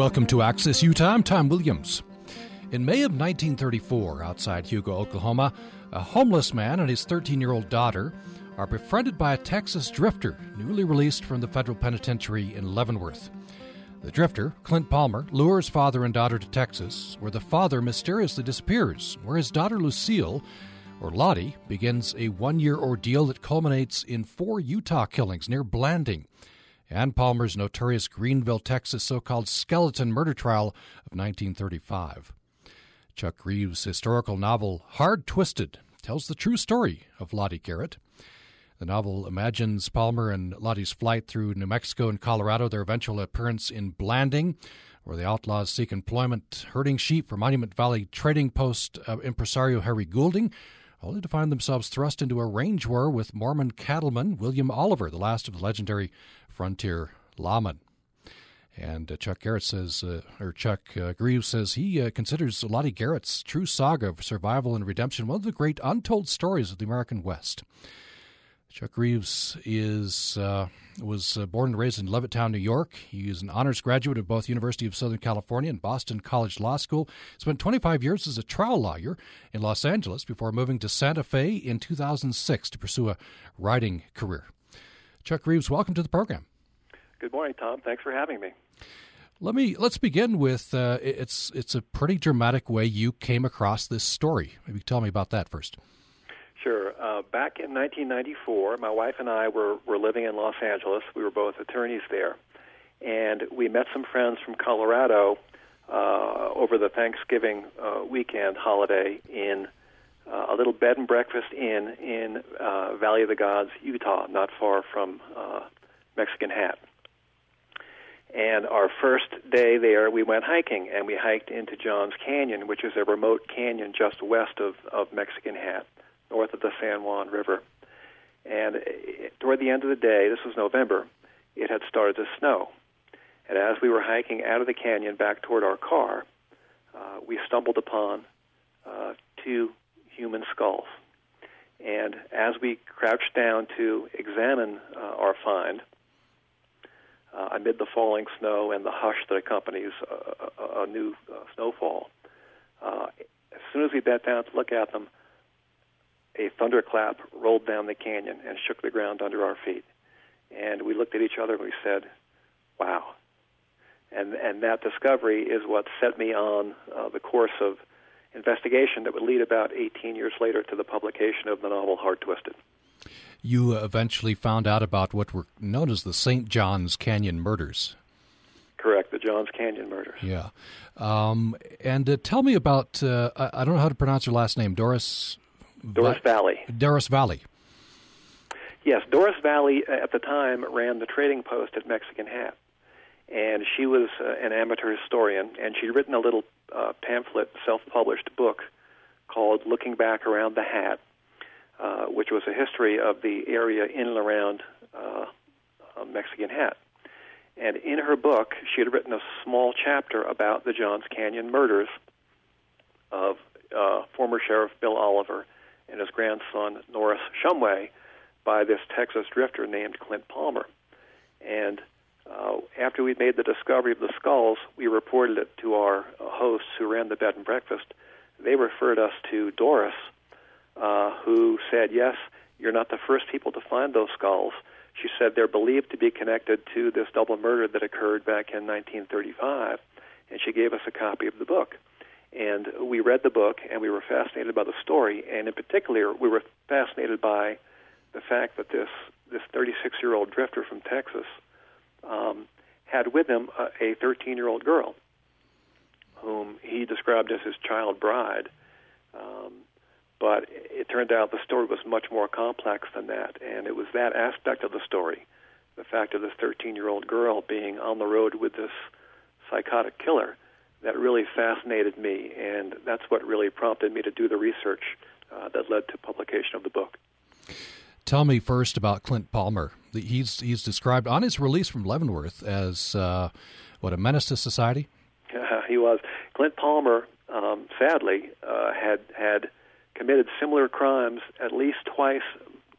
Welcome to Access Utah. I'm Tom Williams. In May of 1934, outside Hugo, Oklahoma, a homeless man and his 13 year old daughter are befriended by a Texas drifter newly released from the federal penitentiary in Leavenworth. The drifter, Clint Palmer, lures father and daughter to Texas, where the father mysteriously disappears, where his daughter Lucile, or Lottie, begins a one year ordeal that culminates in four Utah killings near Blanding and Palmer's notorious Greenville, Texas so called skeleton murder trial of 1935. Chuck Greaves' historical novel Hard Twisted tells the true story of Lottie Garrett. The novel imagines Palmer and Lottie's flight through New Mexico and Colorado, their eventual appearance in Blanding, where the outlaws seek employment herding sheep for Monument Valley trading post uh, impresario Harry Goulding, only to find themselves thrust into a range war with Mormon cattleman William Oliver, the last of the legendary frontier lawmen. And uh, Chuck Garrett says, uh, or Chuck uh, Greaves says, he uh, considers Lottie Garrett's true saga of survival and redemption one of the great untold stories of the American West. Chuck Greaves is uh, was uh, born and raised in Levittown, New York. He is an honors graduate of both University of Southern California and Boston College Law School. Spent 25 years as a trial lawyer in Los Angeles before moving to Santa Fe in 2006 to pursue a writing career. Chuck Greaves, welcome to the program. Good morning, Tom. Thanks for having me. Let me let's begin with uh, it's it's a pretty dramatic way you came across this story. Maybe tell me about that first. Sure. Uh, back in 1994, my wife and I were, were living in Los Angeles. We were both attorneys there. And we met some friends from Colorado uh, over the Thanksgiving uh, weekend holiday in uh, a little bed and breakfast inn in uh, Valley of the Gods, Utah, not far from uh, Mexican Hat. And our first day there, we went hiking, and we hiked into Johns Canyon, which is a remote canyon just west of, of Mexican Hat north of the San Juan River. And toward the end of the day, this was November, it had started to snow. And as we were hiking out of the canyon back toward our car, uh, we stumbled upon uh, two human skulls. And as we crouched down to examine uh, our find, uh, amid the falling snow and the hush that accompanies a, a, a new uh, snowfall, uh, as soon as we bent down to look at them, a thunderclap rolled down the canyon and shook the ground under our feet. And we looked at each other and we said, "Wow!" And and that discovery is what set me on uh, the course of investigation that would lead about 18 years later to the publication of the novel Hard Twisted. You eventually found out about what were known as the St. John's Canyon murders. Correct, the Johns Canyon murders. Yeah. Um, and uh, tell me about, uh, I, I, don't know how to pronounce your last name, Doris Doris Va- Valle. Doris Valle. Yes, Doris Valle uh, at the time ran the trading post at Mexican Hat, and she was uh, an amateur historian, and she'd written a little uh, pamphlet, self-published book called "Looking Back Around the Hat," uh, which was a history of the area in and around uh, Mexican Hat. And in her book, she had written a small chapter about the Johns Canyon murders of uh, former Sheriff Bill Oliver and his grandson Norris Shumway by this Texas drifter named Clint Palmer. And uh, after we made the discovery of the skulls, we reported it to our hosts who ran the bed and breakfast. They referred us to Doris, uh, who said, Yes, you're not the first people to find those skulls. She said they're believed to be connected to this double murder that occurred back in 1935, and she gave us a copy of the book. And we read the book and we were fascinated by the story, and in particular, we were fascinated by the fact that this this 36 year old drifter from Texas um, had with him a 13 year old girl whom he described as his child bride. Um, but it turned out the story was much more complex than that, and it was that aspect of the story, the fact of this 13 year old girl being on the road with this psychotic killer, that really fascinated me, and that's what really prompted me to do the research uh, that led to publication of the book. Tell me first about Clint Palmer. He's he's described on his release from Leavenworth as uh, what a menace to society. Uh, he was Clint Palmer. Um, sadly, uh, had had committed similar crimes at least twice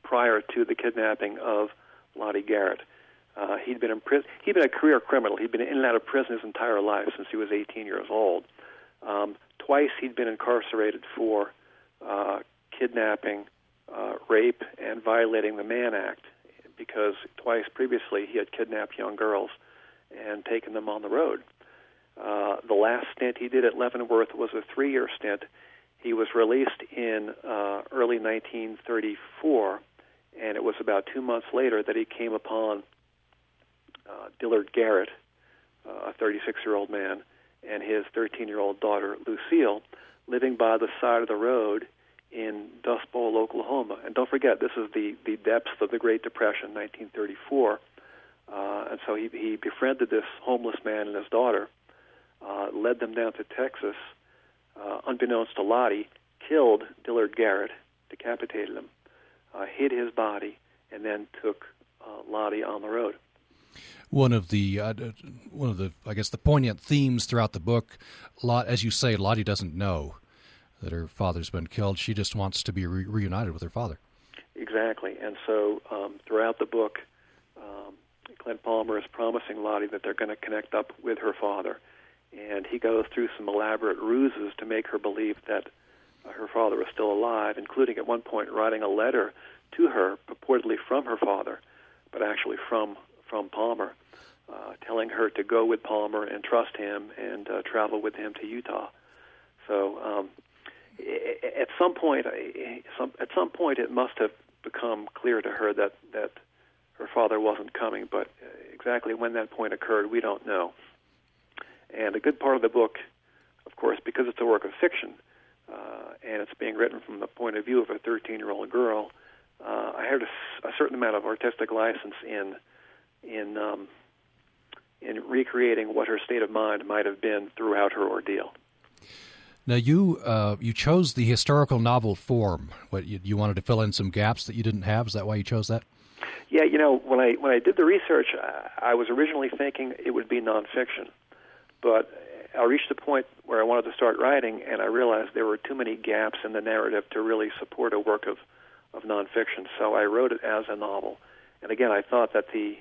prior to the kidnapping of Lottie Garrett. Uh, he'd been in prison. He'd been a career criminal. He'd been in and out of prison his entire life since he was 18 years old. Um, twice he'd been incarcerated for uh, kidnapping, uh, rape, and violating the Mann Act because twice previously he had kidnapped young girls and taken them on the road. Uh, the last stint he did at Leavenworth was a three year stint. He was released in uh, early 1934, and it was about two months later that he came upon uh, Dillard Garrett, uh, a 36 year old man, and his 13 year old daughter, Lucile, living by the side of the road in Dust Bowl, Oklahoma. And don't forget, this is the, the depths of the Great Depression, 1934. Uh, and so he, he befriended this homeless man and his daughter, uh, led them down to Texas, uh, unbeknownst to Lottie, killed Dillard Garrett, decapitated him, uh, hid his body, and then took uh, Lottie on the road one of the uh, one of the I guess the poignant themes throughout the book. Lot, as you say, Lottie doesn't know that her father's been killed. She just wants to be re- reunited with her father. Exactly, and so um, throughout the book, um, Clint Palmer is promising Lottie that they're going to connect up with her father, and he goes through some elaborate ruses to make her believe that her father is still alive, including at one point writing a letter to her purportedly from her father, but actually from from Palmer, uh, telling her to go with Palmer and trust him and uh, travel with him to Utah. So um, at some point, at some point, it must have become clear to her that that her father wasn't coming. But exactly when that point occurred, we don't know. And a good part of the book, of course, because it's a work of fiction, uh, and it's being written from the point of view of a 13-year-old girl, uh, I had a, a certain amount of artistic license in in um, in recreating what her state of mind might have been throughout her ordeal. Now you uh, you chose the historical novel form. What you, you, wanted to fill in some gaps that you didn't have. Is that why you chose that? Yeah, you know when I when I did the research, I, I was originally thinking it would be nonfiction, but I reached a point where I wanted to start writing, and I realized there were too many gaps in the narrative to really support a work of of nonfiction. So I wrote it as a novel, and again, I thought that the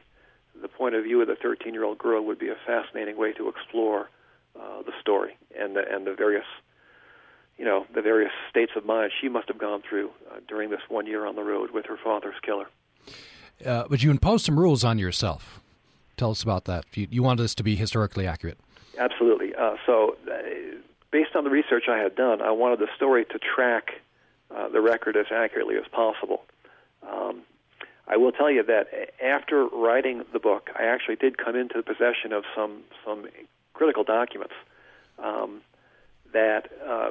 the point of view of the 13 year old girl would be a fascinating way to explore uh, the story and the, and the various you know the various states of mind she must have gone through uh, during this one year on the road with her father's killer. Uh, but you imposed some rules on yourself. Tell us about that. You, you wanted this to be historically accurate. Absolutely. Uh, so, uh, based on the research I had done, I wanted the story to track uh, the record as accurately as possible. Um, I will tell you that after writing the book, I actually did come into the possession of some some critical documents um, that uh,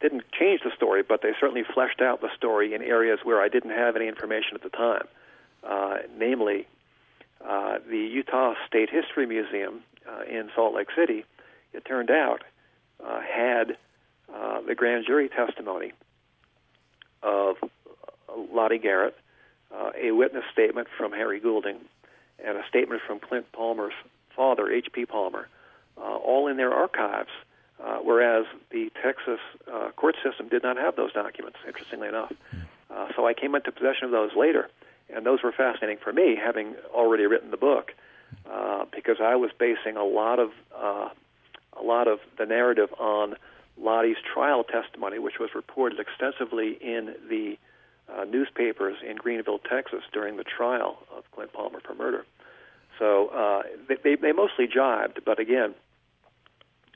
didn't change the story, but they certainly fleshed out the story in areas where I didn't have any information at the time. Uh, namely, uh, the Utah State History Museum uh, in Salt Lake City, it turned out, uh, had uh, the grand jury testimony of Lottie Garrett uh, a witness statement from Harry Goulding and a statement from Clint Palmer's father, H.P. Palmer, uh, all in their archives, uh, whereas the Texas uh, court system did not have those documents, interestingly enough. Uh, so I came into possession of those later, and those were fascinating for me, having already written the book, uh, because I was basing a lot of uh, a lot of the narrative on Lottie's trial testimony, which was reported extensively in the uh, newspapers in Greenville, Texas, during the trial of Clint Palmer for murder. So uh, they, they mostly jibed, but again,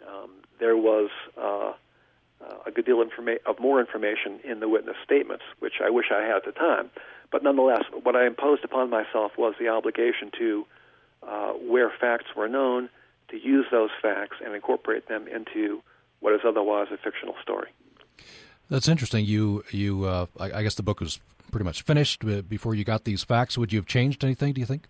um, there was uh, a good deal informa- of more information in the witness statements, which I wish I had at the time. But nonetheless, what I imposed upon myself was the obligation to, uh, where facts were known, to use those facts and incorporate them into what is otherwise a fictional story. That's interesting. You, you, uh, I, I, guess the book was pretty much finished before you got these facts. Would you have changed anything? Do you think?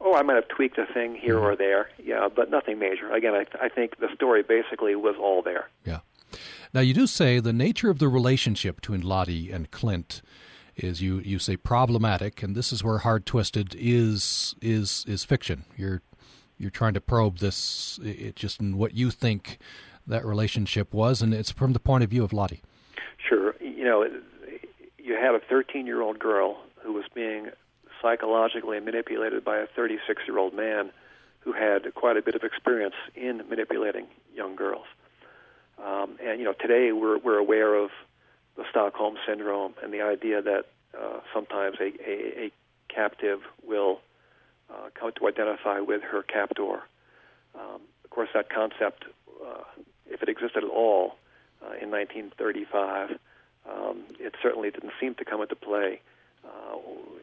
Oh, I might have tweaked a thing here mm-hmm. or there, yeah, but nothing major. Again, I, I think the story basically was all there. Yeah. Now you do say the nature of the relationship between Lottie and Clint is you you say problematic, and this is where Hard Twisted is is is fiction. You're you're trying to probe this it just in what you think that relationship was, and it's from the point of view of Lottie know, you had a 13 year old girl who was being psychologically manipulated by a 36 year old man who had quite a bit of experience in manipulating young girls. Um, and you know, today we're we're aware of the Stockholm syndrome and the idea that uh, sometimes a, a, a captive will uh, come to identify with her captor. Um, of course, that concept, uh, if it existed at all uh, in 1935, um, it certainly didn't seem to come into play uh,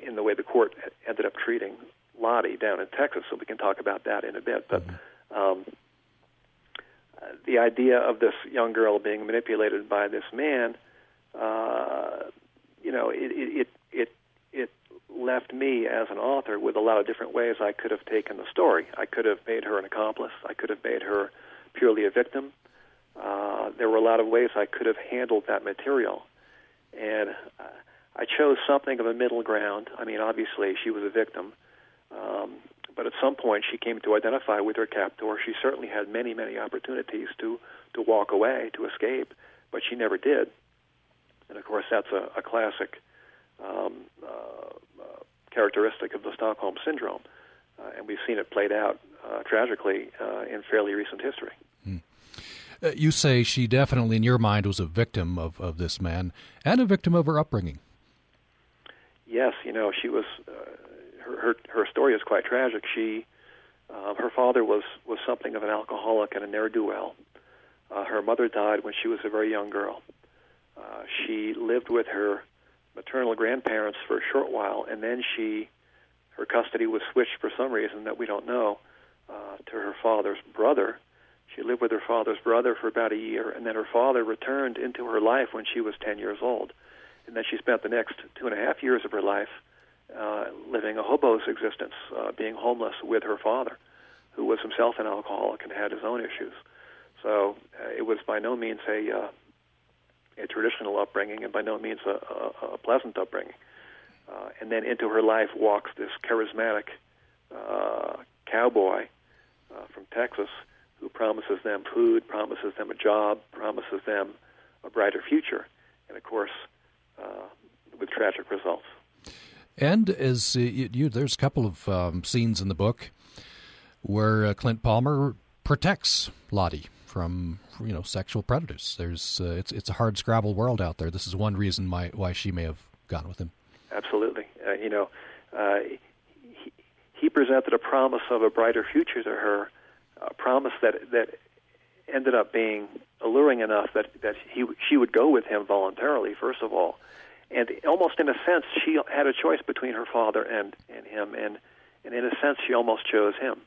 in the way the court ended up treating Lottie down in Texas. So we can talk about that in a bit. But mm-hmm. um, the idea of this young girl being manipulated by this man, uh, you know, it, it it it left me as an author with a lot of different ways I could have taken the story. I could have made her an accomplice. I could have made her purely a victim. Uh, there were a lot of ways I could have handled that material, and I chose something of a middle ground. I mean, obviously, she was a victim. Um, but at some point, she came to identify with her captor. She certainly had many, many opportunities to to walk away, to escape, but she never did. And of course, that's a, a classic um, uh, uh, characteristic of the Stockholm syndrome, uh, and we've seen it played out uh, tragically uh, in fairly recent history. Hmm. Uh, you say she definitely, in your mind, was a victim of, of this man and a victim of her upbringing. Yes, you know, she was her, her her story is quite tragic. She uh, her father was was something of an alcoholic and a ne'er do well. Uh, her mother died when she was a very young girl. Uh, she lived with her maternal grandparents for a short while, and then she her custody was switched for some reason that we don't know uh, to her father's brother. She lived with her father's brother for about a year, and then her father returned into her life when she was 10 years old. And then she spent the next two and a half years of her life uh, living a hobo's existence, uh, being homeless with her father, who was himself an alcoholic and had his own issues. So uh, it was by no means a uh, a traditional upbringing, and by no means a, a, a pleasant upbringing. Uh, and then into her life walks this charismatic uh, cowboy uh, from Texas who promises them food, promises them a job, promises them a brighter future, and of course, uh, with tragic results. And as uh, you, you, there's a couple of um, scenes in the book where uh, Clint Palmer protects Lottie from you know sexual predators. There's uh, it's it's a hard scrabble world out there. This is one reason why why she may have gone with him. Absolutely, uh, you know, uh, he, he presented a promise of a brighter future to her, a promise that that ended up being alluring enough that that he she would go with him voluntarily. First of all, and almost in a sense, she had a choice between her father and and him, and and in a sense, she almost chose him.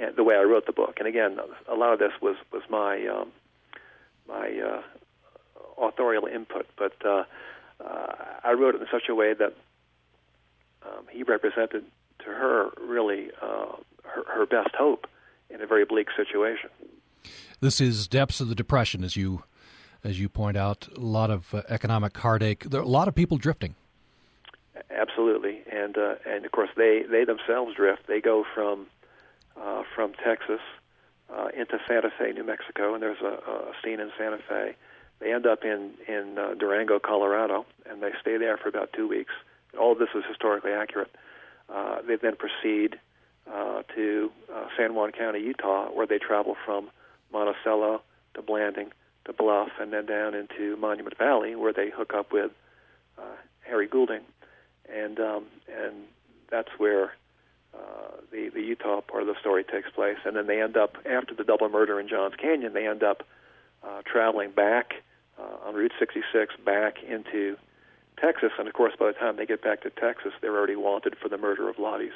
And the way I wrote the book, and again, a lot of this was was my um, my uh, authorial input, but uh, uh, I wrote it in such a way that um, he represented to her really uh, her, her best hope in a very bleak situation. This is depths of the depression, as you as you point out, a lot of uh, economic heartache. There are a lot of people drifting. Absolutely, and uh, and of course they they themselves drift. They go from uh, from Texas uh, into Santa Fe, New Mexico, and there's a, a scene in Santa Fe. They end up in in uh, Durango, Colorado, and they stay there for about two weeks. All of this is historically accurate. Uh, they then proceed uh, to uh, San Juan County, Utah, where they travel from Monticello to Blanding the Bluff and then down into Monument Valley, where they hook up with uh, Harry Goulding, and um, and that's where uh, the the Utah part of the story takes place. And then they end up after the double murder in Johns Canyon, they end up uh, traveling back uh, on Route 66 back into Texas, and of course, by the time they get back to Texas, they're already wanted for the murder of Lottie's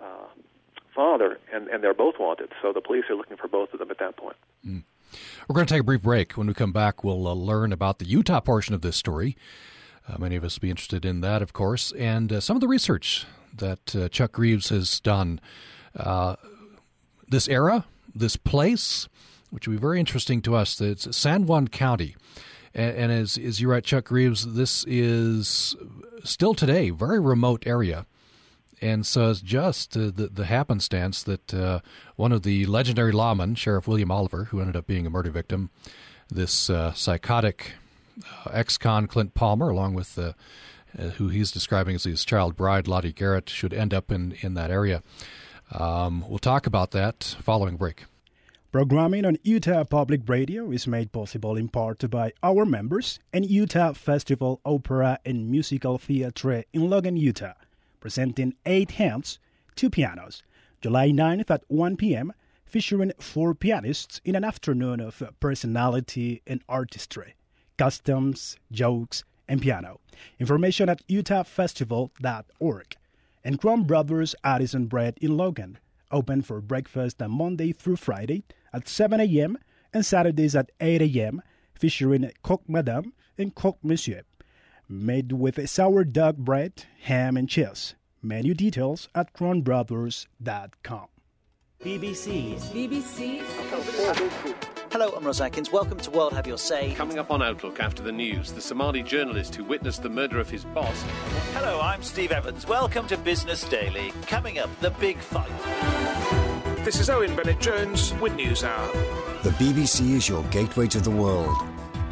uh, father, and and they're both wanted. So the police are looking for both of them at that point. Mm. We're going to take a brief break. When we come back, we'll uh, learn about the Utah portion of this story. Uh, many of us will be interested in that, of course, and uh, some of the research that uh, Chuck Greaves has done. Uh, this era, this place, which will be very interesting to us, it's San Juan County. And, and as, as you write, Chuck Greaves, this is still today very remote area and so it's just uh, the, the happenstance that uh, one of the legendary lawmen, Sheriff William Oliver, who ended up being a murder victim, this uh, psychotic uh, ex-con Clint Palmer, along with uh, uh, who he's describing as his child bride, Lottie Garrett, should end up in, in that area. Um, we'll talk about that following break. Programming on Utah Public Radio is made possible in part by our members and Utah Festival Opera and Musical Theatre in Logan, Utah, presenting Eight Hands, Two Pianos, July 9th at 1 p.m., featuring four pianists in an afternoon of personality and artistry, customs, jokes, and piano. Information at utahfestival.org. And Crumb Brothers Artisan Bread in Logan, open for breakfast on Monday through Friday at 7 a.m. and Saturdays at 8 a.m., featuring Croque Madame and Croque Monsieur. Made with sourdough bread, ham, and cheese. Menu details at crumbbrothers.com. BBC. BBC. Hello, I'm Ros Atkins. Welcome to World Have Your Say. Coming up on Outlook after the news, the Somali journalist who witnessed the murder of his boss. Hello, I'm Steve Evans. Welcome to Business Daily. Coming up, the big fight. This is Owen Bennett Jones with News Hour. The BBC is your gateway to the world,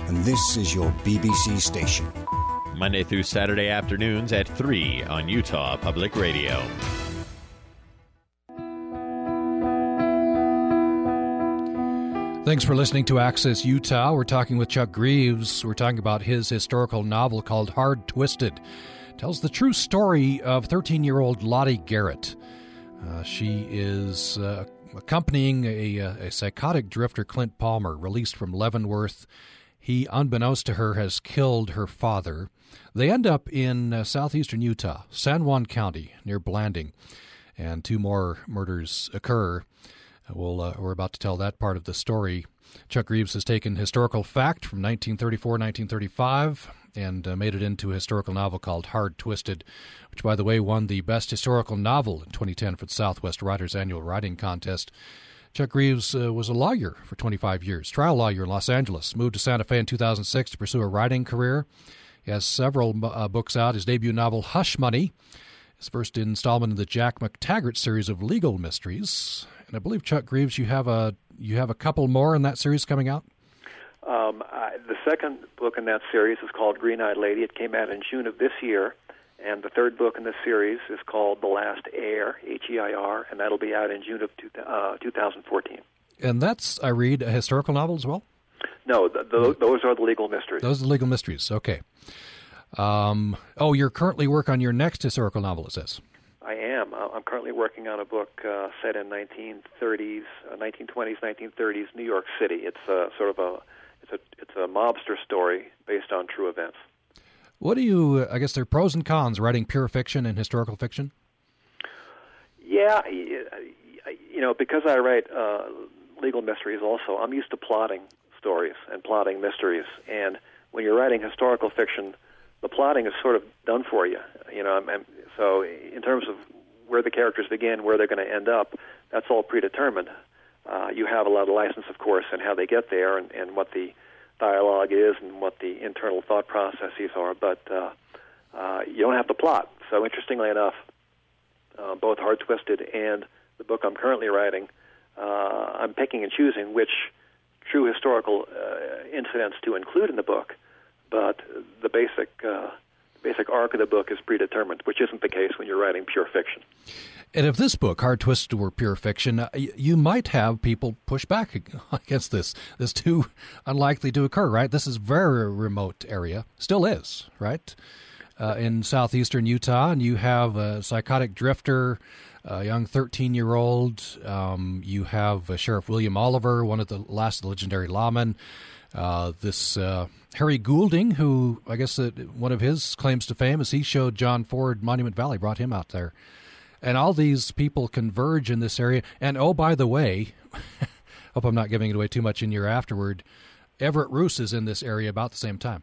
and this is your BBC station. Monday through Saturday afternoons at 3 on Utah Public Radio. Thanks for listening to Access Utah. We're talking with Chuck Greaves. We're talking about his historical novel called Hard Twisted. It tells the true story of 13 year old Lottie Garrett. Uh, she is uh, accompanying a, uh, a, psychotic drifter, Clint Palmer, released from Leavenworth. He, unbeknownst to her, has killed her father. They end up in uh, southeastern Utah, San Juan County, near Blanding, and two more murders occur. We'll, uh, we're about to tell that part of the story. Chuck Greaves has taken historical fact from 1934 1935 and uh, made it into a historical novel called Hard Twisted, which, by the way, won the Best Historical Novel in 2010 for the Southwest Writers Annual Writing Contest. Chuck Greaves uh, was a lawyer for 25 years, trial lawyer in Los Angeles, moved to Santa Fe in 2006 to pursue a writing career. He has several uh, books out. His debut novel, Hush Money, his first installment in the Jack McTaggart series of legal mysteries. And I believe Chuck Greaves, you have a you have a couple more in that series coming out. Um, I, the second book in that series is called Green Eyed Lady. It came out in June of this year. And the third book in this series is called The Last Heir, H E I R, and that'll be out in June of two, uh, 2014. And that's, I read, a historical novel as well? No, those are the legal mysteries. Those are the legal mysteries, okay. Um, oh, you're currently working on your next historical novel, it says. I am. I'm currently working on a book uh, set in 1930s, uh, 1920s, 1930s New York City. It's a, sort of a it's a it's a mobster story based on true events. What do you? I guess there are pros and cons writing pure fiction and historical fiction. Yeah, you know, because I write uh, legal mysteries. Also, I'm used to plotting stories and plotting mysteries. And when you're writing historical fiction, the plotting is sort of done for you. You know, I'm, I'm, so in terms of where the characters begin, where they're going to end up, that's all predetermined. Uh, you have a lot of license, of course, in how they get there and, and what the dialogue is and what the internal thought processes are, but uh, uh, you don't have to plot. So, interestingly enough, uh, both Hard Twisted and the book I'm currently writing, uh, I'm picking and choosing which true historical uh, incidents to include in the book, but the basic uh, basic arc of the book is predetermined, which isn't the case when you're writing pure fiction. And if this book, Hard Twisted, were pure fiction, uh, you might have people push back against this. This too unlikely to occur, right? This is very remote area, still is, right? Uh, in southeastern Utah, and you have a psychotic drifter, a young 13 year old. Um, you have Sheriff William Oliver, one of the last legendary lawmen. Uh, this uh, Harry Goulding, who I guess one of his claims to fame is he showed John Ford Monument Valley, brought him out there. And all these people converge in this area. And oh, by the way, hope I'm not giving it away too much in your afterward. Everett Ruess is in this area about the same time.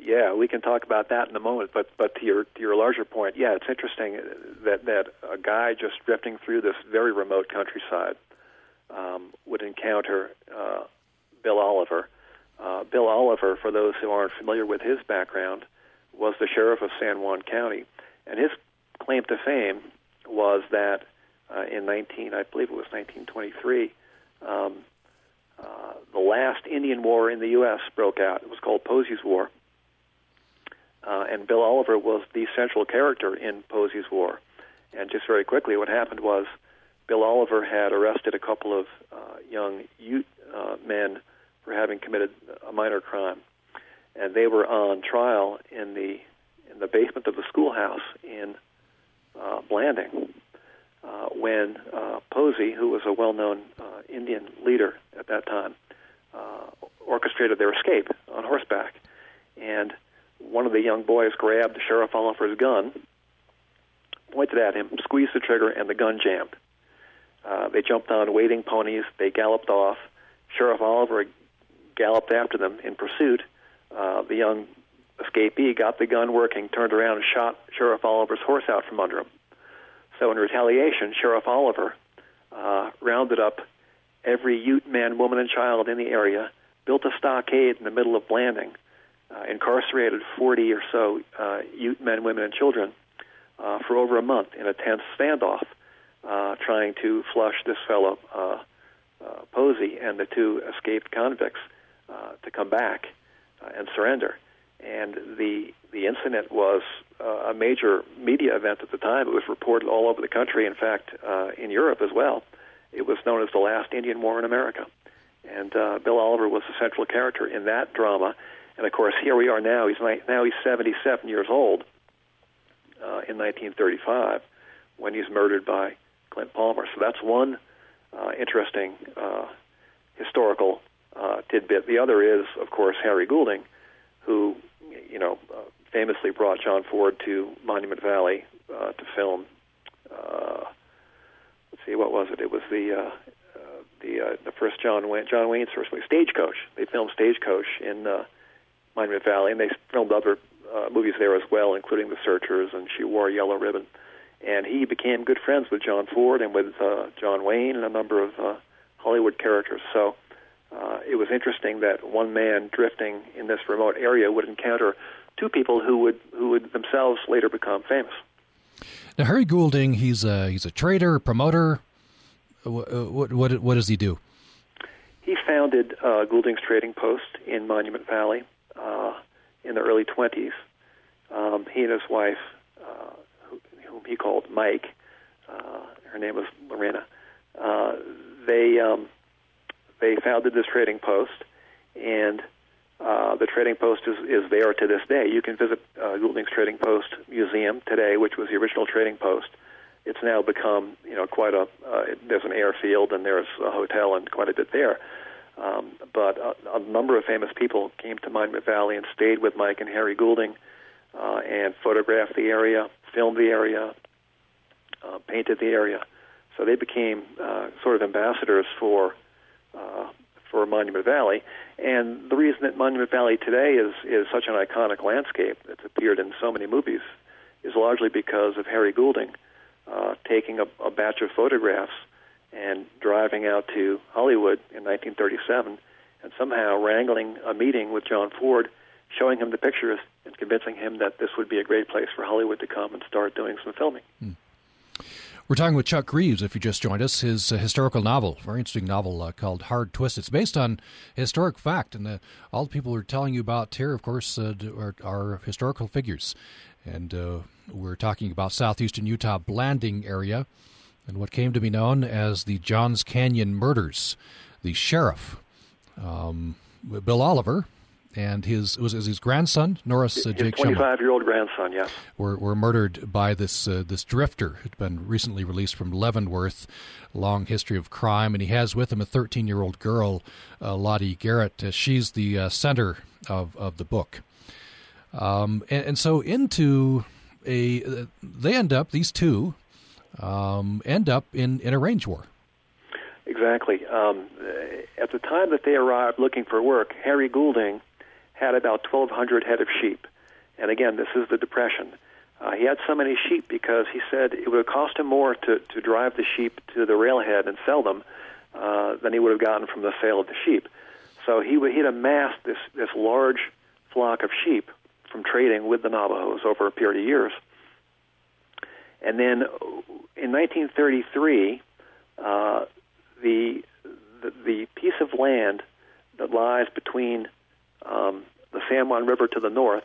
Yeah, we can talk about that in a moment. But but to your to your larger point, yeah, it's interesting that that a guy just drifting through this very remote countryside um, would encounter uh, Bill Oliver. Uh, Bill Oliver, for those who aren't familiar with his background, was the sheriff of San Juan County, and his claim to fame was that uh, in 19, I believe it was 1923, um, uh, the last Indian War in the U.S. broke out. It was called Posey's War, uh, and Bill Oliver was the central character in Posey's War. And just very quickly, what happened was Bill Oliver had arrested a couple of uh, young Ute uh, men for having committed a minor crime, and they were on trial in the in the basement of the schoolhouse in uh, Blanding uh, when uh, Posey, who was a well-known uh, Indian leader at that time, uh, orchestrated their escape on horseback, and one of the young boys grabbed Sheriff Oliver's gun, pointed at him, squeezed the trigger, and the gun jammed. Uh, they jumped on waiting ponies. They galloped off. Sheriff Oliver galloped after them in pursuit. Uh, the young escapee got the gun working, turned around, and shot Sheriff Oliver's horse out from under him. So, in retaliation, Sheriff Oliver uh, rounded up every Ute man, woman, and child in the area, built a stockade in the middle of Blanding, uh, incarcerated 40 or so uh, Ute men, women, and children uh, for over a month in a tense standoff, uh, trying to flush this fellow uh, uh, Posey and the two escaped convicts uh, to come back uh, and surrender. And the the incident was uh, a major media event at the time. It was reported all over the country. In fact, uh, in Europe as well. It was known as the last Indian War in America. And uh, Bill Oliver was the central character in that drama. And of course, here we are now. He's now he's 77 years old uh, in 1935 when he's murdered by Clint Palmer. So that's one uh, interesting uh, historical uh, tidbit. The other is, of course, Harry Goulding, who you know uh, famously brought John Ford to Monument Valley uh, to film. Uh, let's see, what was it? It was the uh, uh, the uh, the first John Wayne John Wayne's first movie, Stagecoach. They filmed Stagecoach in uh, Monument Valley, and they filmed other uh, movies there as well, including The Searchers and She Wore a Yellow Ribbon. And he became good friends with John Ford and with uh, John Wayne and a number of uh, Hollywood characters. So uh, it was interesting that one man drifting in this remote area would encounter two people who would who would themselves later become famous. Now, Harry Goulding, he's a he's a trader, promoter. What what what, what does he do? He founded uh, Goulding's Trading Post in Monument Valley uh, in the early 20s. Um, he and his wife, uh, whom he called Mike, uh, her name was Lorena. Uh, they um, they founded this trading post, and uh, the trading post is, is there to this day. You can visit uh, Goulding's Trading Post Museum today, which was the original trading post. It's now become, you know, quite a. Uh, there's an airfield and there's a hotel and quite a bit there. Um, but a, a number of famous people came to Monument Valley and stayed with Mike and Harry Goulding, uh, and photographed the area, filmed the area, uh, painted the area. So they became uh, sort of ambassadors for uh, for Monument Valley. And the reason that Monument Valley today is is such an iconic landscape that's appeared in so many movies is largely because of Harry Goulding uh, taking a, a batch of photographs and driving out to Hollywood in 1937 and somehow wrangling a meeting with John Ford, showing him the pictures and convincing him that this would be a great place for Hollywood to come and start doing some filming. Hmm. We're talking with Chuck Greaves, if you just joined us. His uh, historical novel, very interesting novel uh, called Hard Twist. It's based on historic fact, and uh, all the people we're telling you about here, of course, uh, are, are, historical figures. And uh, we're talking about southeastern Utah Blanding area and what came to be known as the Johns Canyon murders. The sheriff, um, Bill Oliver, and his was his grandson Norris uh, Jake twenty-five year old grandson, yes, were were murdered by this uh, this drifter who'd been recently released from Leavenworth. Long history of crime, and he has with him a thirteen year old girl, uh, Lottie Garrett. Uh, she's the uh, center of of the book, um, and, and, so into a they end up these two um, end up in in a range war. Exactly. Um, at the time that they arrived looking for work, Harry Goulding had about 1,200 head of sheep. And again, this is the Depression. Uh, he had so many sheep because he said it would have cost him more to, to drive the sheep to the railhead and sell them uh, than he would have gotten from the sale of the sheep. So he would, he'd amassed this, this large flock of sheep from trading with the Navajos over a period of years. And then in 1933, uh, the, the, the piece of land that lies between um, the San Juan River to the north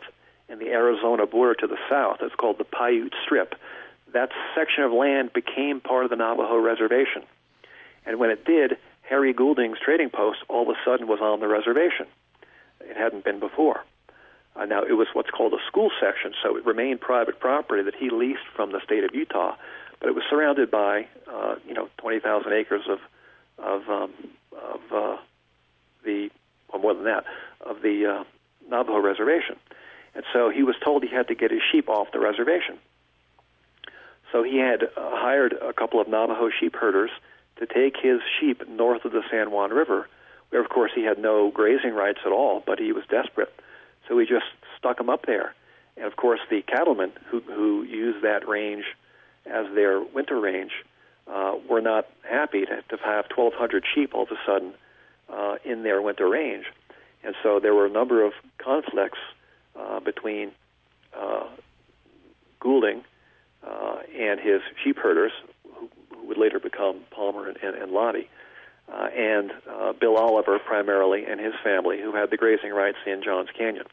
in the Arizona border to the south. It's called the Paiute Strip. That section of land became part of the Navajo reservation. And when it did, Harry Goulding's trading post all of a sudden was on the reservation. It hadn't been before. Uh, now, it was what's called a school section, so it remained private property that he leased from the state of Utah, but it was surrounded by, uh, you know, 20,000 acres of, of, um, of uh, the, well, more than that, of the uh, Navajo reservation. And so he was told he had to get his sheep off the reservation. So he had uh, hired a couple of Navajo sheep herders to take his sheep north of the San Juan River, where, of course, he had no grazing rights at all, but he was desperate. So he just stuck them up there. And, of course, the cattlemen who, who used that range as their winter range uh, were not happy to, to have 1,200 sheep all of a sudden uh, in their winter range. And so there were a number of conflicts uh, between uh, Goulding uh, and his sheep herders, who, who would later become Palmer and, and, and Lottie, uh, and uh, Bill Oliver primarily and his family, who had the grazing rights in Johns Canyon.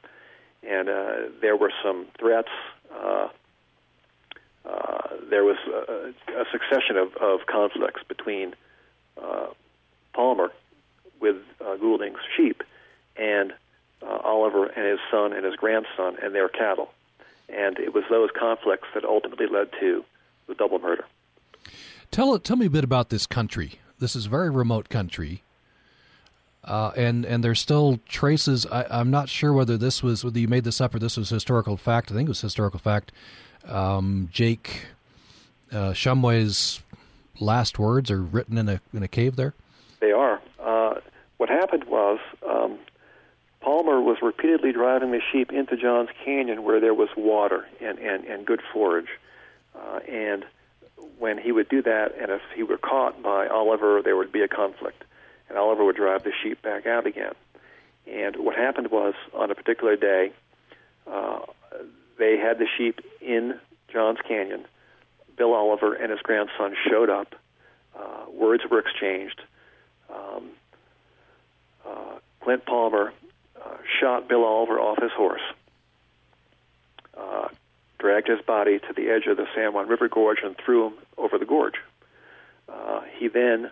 And uh, there were some threats. Uh, uh, there was a, a succession of, of conflicts between uh, Palmer with uh, Goulding's sheep and uh, Oliver and his son and his grandson and their cattle. And it was those conflicts that ultimately led to the double murder. Tell tell me a bit about this country. This is a very remote country, uh, and and there's still traces. I, am not sure whether this was whether you made this up or this was historical fact. I think it was historical fact. Um, Jake uh, Shumway's last words are written in a in a cave there. They are. What happened was um, Palmer was repeatedly driving the sheep into Johns Canyon where there was water and, and, and good forage. Uh, and when he would do that, and if he were caught by Oliver, there would be a conflict. And Oliver would drive the sheep back out again. And what happened was, on a particular day, uh, they had the sheep in Johns Canyon. Bill Oliver and his grandson showed up. Uh, words were exchanged. Um, uh, Clint Palmer uh, shot Bill Oliver off his horse, uh, dragged his body to the edge of the San Juan River Gorge, and threw him over the gorge. Uh, he then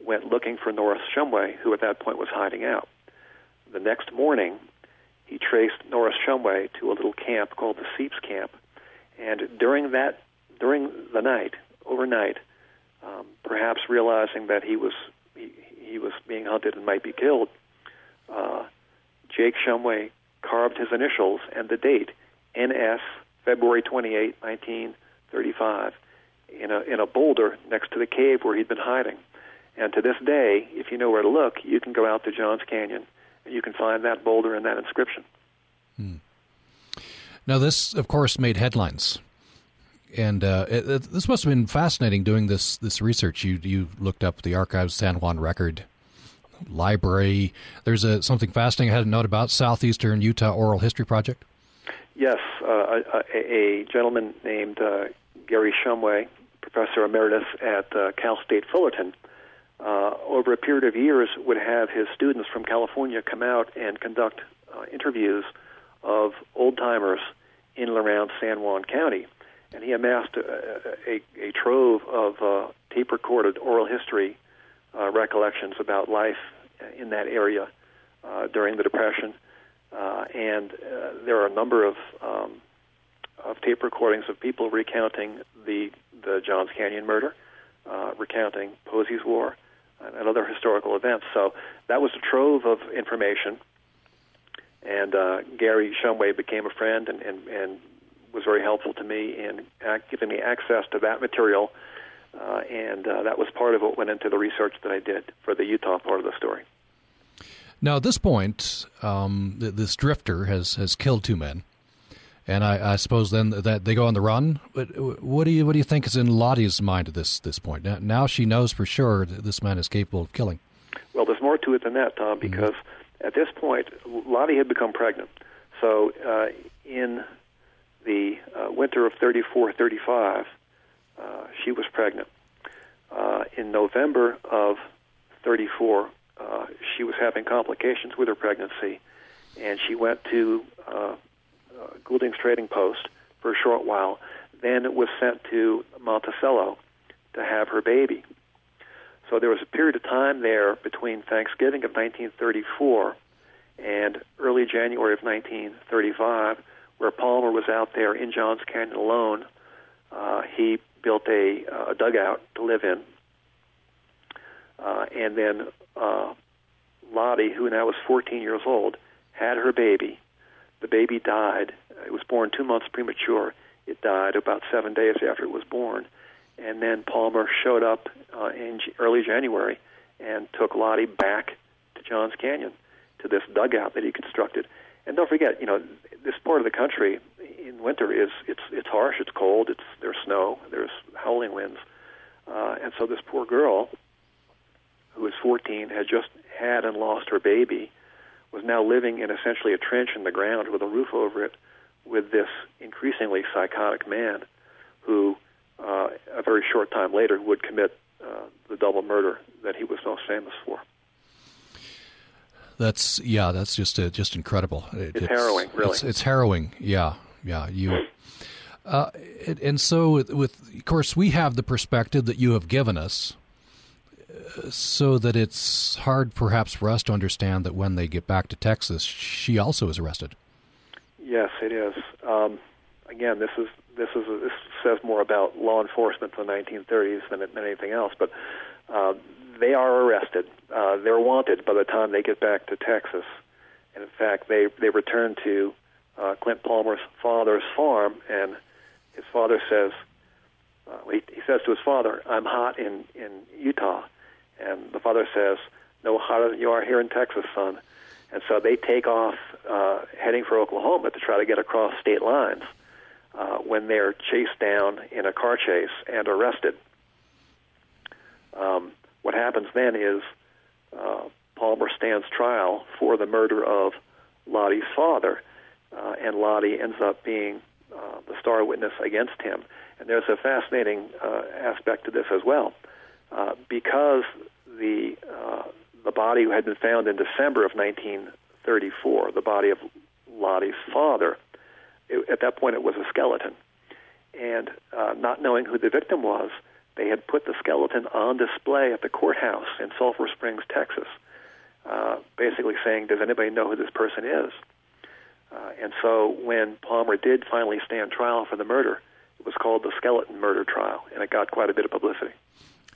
went looking for Norris Shumway, who at that point was hiding out. The next morning, he traced Norris Shumway to a little camp called the Seeps Camp, and during that, during the night, overnight, um, perhaps realizing that he was he was being hunted and might be killed, uh, Jake Shumway carved his initials and the date, NS, February 28, 1935, in a, in a boulder next to the cave where he'd been hiding. And to this day, if you know where to look, you can go out to Johns Canyon and you can find that boulder and that inscription. Hmm. Now, this, of course, made headlines. And uh, it, it, this must have been fascinating doing this this research. You you looked up the Archives San Juan record library. There's a something fascinating I had a note about Southeastern Utah Oral History Project. Yes, uh, a, a, gentleman named uh, Gary Shumway, professor emeritus at uh, Cal State Fullerton, uh, over a period of years would have his students from California come out and conduct uh, interviews of old timers in and around San Juan County. And he amassed a, a, a trove of uh, tape recorded oral history uh, recollections about life in that area uh, during the Depression, uh, and uh, there are a number of um, of tape recordings of people recounting the the Johns Canyon murder, uh, recounting Posey's War, and other historical events. So that was a trove of information, and uh, Gary Shumway became a friend and, and, and was very helpful to me in giving me access to that material uh, and uh, that was part of what went into the research that I did for the Utah part of the story. Now, at this point, um, this drifter has, has killed two men, and I, I, suppose then that they go on the run. What, what, do you what do you think is in Lottie's mind at this this point? Now, now she knows for sure that this man is capable of killing. Well, there's more to it than that, Tom, mm-hmm. because mm-hmm. at this point, Lottie had become pregnant. So, uh, in the uh, winter of 34 35, uh, she was pregnant. Uh, in November of 34, uh, she was having complications with her pregnancy, and she went to uh, uh, Goulding's Trading Post for a short while, then was sent to Monticello to have her baby. So there was a period of time there between Thanksgiving of 1934 and early January of 1935 where Palmer was out there in Johns Canyon alone. Uh, he built a, uh, a dugout to live in. Uh, and then uh, Lottie, who now was 14 years old, had her baby. The baby died. It was born two months premature. It died about seven days after it was born. And then Palmer showed up uh, in early January and took Lottie back to Johns Canyon to this dugout that he constructed. And don't forget, you know, this part of the country in winter is it's it's harsh, it's cold, it's there's snow, there's howling winds, uh, and so this poor girl, who was 14, had just had and lost her baby, was now living in essentially a trench in the ground with a roof over it, with this increasingly psychotic man, who uh, a very short time later would commit uh, the double murder that he was most famous for. That's yeah, that's just uh, just incredible. It, it's, it's, harrowing, really. It's, it's, harrowing. Yeah, yeah. You. Uh, it, and so, with, with, of course, we have the perspective that you have given us, uh, so that it's hard, perhaps, for us to understand that when they get back to Texas, she also is arrested. Yes, it is. Um, again, this is this is a, this says more about law enforcement in the 1930s than, than anything else. But uh, they are arrested. Uh, they're wanted by the time they get back to Texas. And in fact, they they return to uh, Clint Palmer's father's farm, and his father says, uh, he, he says to his father, "I'm hot in in Utah," and the father says, "No hotter than you are here in Texas, son." And so they take off, uh, heading for Oklahoma to try to get across state lines. Uh, when they're chased down in a car chase and arrested. Um, what happens then is uh, Palmer stands trial for the murder of Lottie's father, uh, and Lottie ends up being uh, the star witness against him. And there's a fascinating uh, aspect to this as well, uh, because the uh, the body had been found in December of 1934, the body of Lottie's father. It, at that point, it was a skeleton, and uh, not knowing who the victim was, they had put the skeleton on display at the courthouse in Sulphur Springs, Texas, uh, basically saying, Does anybody know who this person is? Uh, and so when Palmer did finally stand trial for the murder, it was called the skeleton murder trial, and it got quite a bit of publicity.